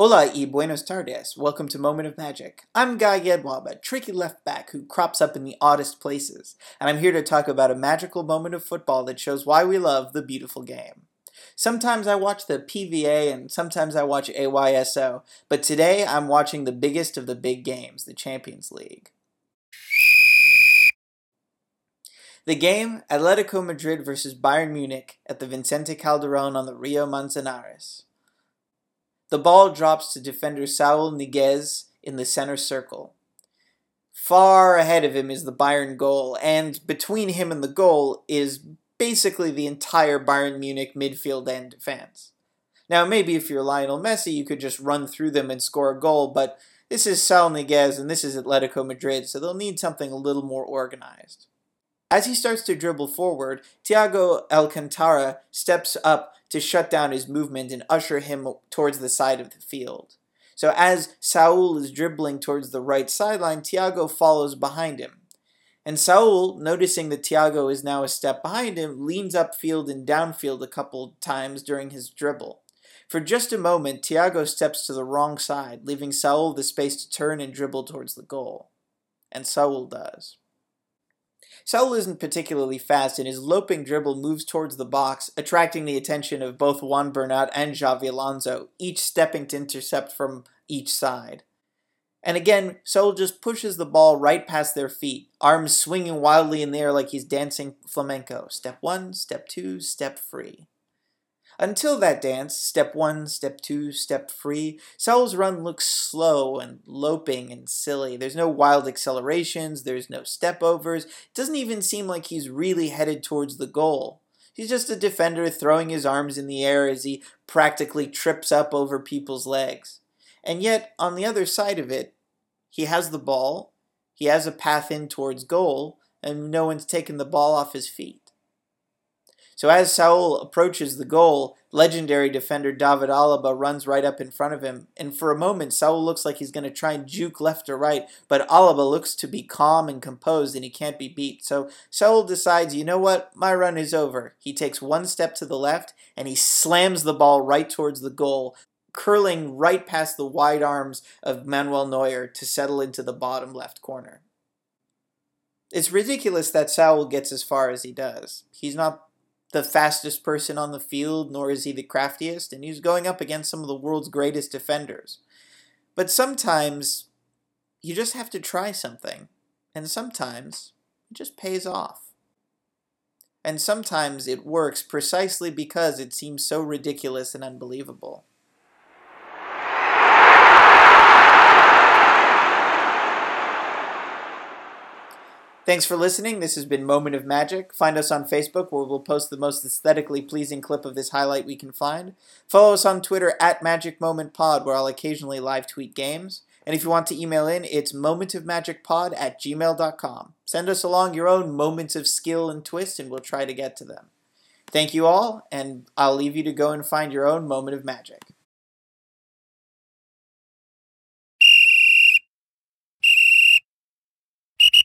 Hola y buenos tardes. Welcome to Moment of Magic. I'm Guy Yedwab, tricky left back who crops up in the oddest places, and I'm here to talk about a magical moment of football that shows why we love the beautiful game. Sometimes I watch the PVA and sometimes I watch AYSO, but today I'm watching the biggest of the big games, the Champions League. The game, Atletico Madrid versus Bayern Munich at the Vicente Calderon on the Rio Manzanares. The ball drops to defender Saul Niguez in the center circle. Far ahead of him is the Bayern goal, and between him and the goal is basically the entire Bayern Munich midfield and defense. Now, maybe if you're Lionel Messi, you could just run through them and score a goal, but this is Saul Niguez and this is Atletico Madrid, so they'll need something a little more organized. As he starts to dribble forward, Thiago Alcantara steps up to shut down his movement and usher him towards the side of the field. So as Saul is dribbling towards the right sideline, Thiago follows behind him. And Saul, noticing that Thiago is now a step behind him, leans upfield and downfield a couple times during his dribble. For just a moment, Thiago steps to the wrong side, leaving Saul the space to turn and dribble towards the goal. And Saul does. Saul isn't particularly fast, and his loping dribble moves towards the box, attracting the attention of both Juan Bernat and Xabi Alonso, each stepping to intercept from each side. And again, Saul just pushes the ball right past their feet, arms swinging wildly in the air like he's dancing flamenco. Step one, step two, step free. Until that dance, step one, step two, step three, Saul's run looks slow and loping and silly. There's no wild accelerations, there's no step overs. It doesn't even seem like he's really headed towards the goal. He's just a defender throwing his arms in the air as he practically trips up over people's legs. And yet, on the other side of it, he has the ball, he has a path in towards goal, and no one's taken the ball off his feet. So as Saul approaches the goal, legendary defender David Alaba runs right up in front of him, and for a moment Saul looks like he's going to try and juke left or right, but Alaba looks to be calm and composed and he can't be beat. So Saul decides, you know what, my run is over. He takes one step to the left and he slams the ball right towards the goal, curling right past the wide arms of Manuel Neuer to settle into the bottom left corner. It's ridiculous that Saul gets as far as he does. He's not the fastest person on the field, nor is he the craftiest, and he's going up against some of the world's greatest defenders. But sometimes you just have to try something, and sometimes it just pays off. And sometimes it works precisely because it seems so ridiculous and unbelievable. Thanks for listening. This has been Moment of Magic. Find us on Facebook where we'll post the most aesthetically pleasing clip of this highlight we can find. Follow us on Twitter at Magic Moment Pod where I'll occasionally live tweet games. And if you want to email in, it's momentofmagicpod at gmail.com. Send us along your own moments of skill and twist and we'll try to get to them. Thank you all, and I'll leave you to go and find your own moment of magic.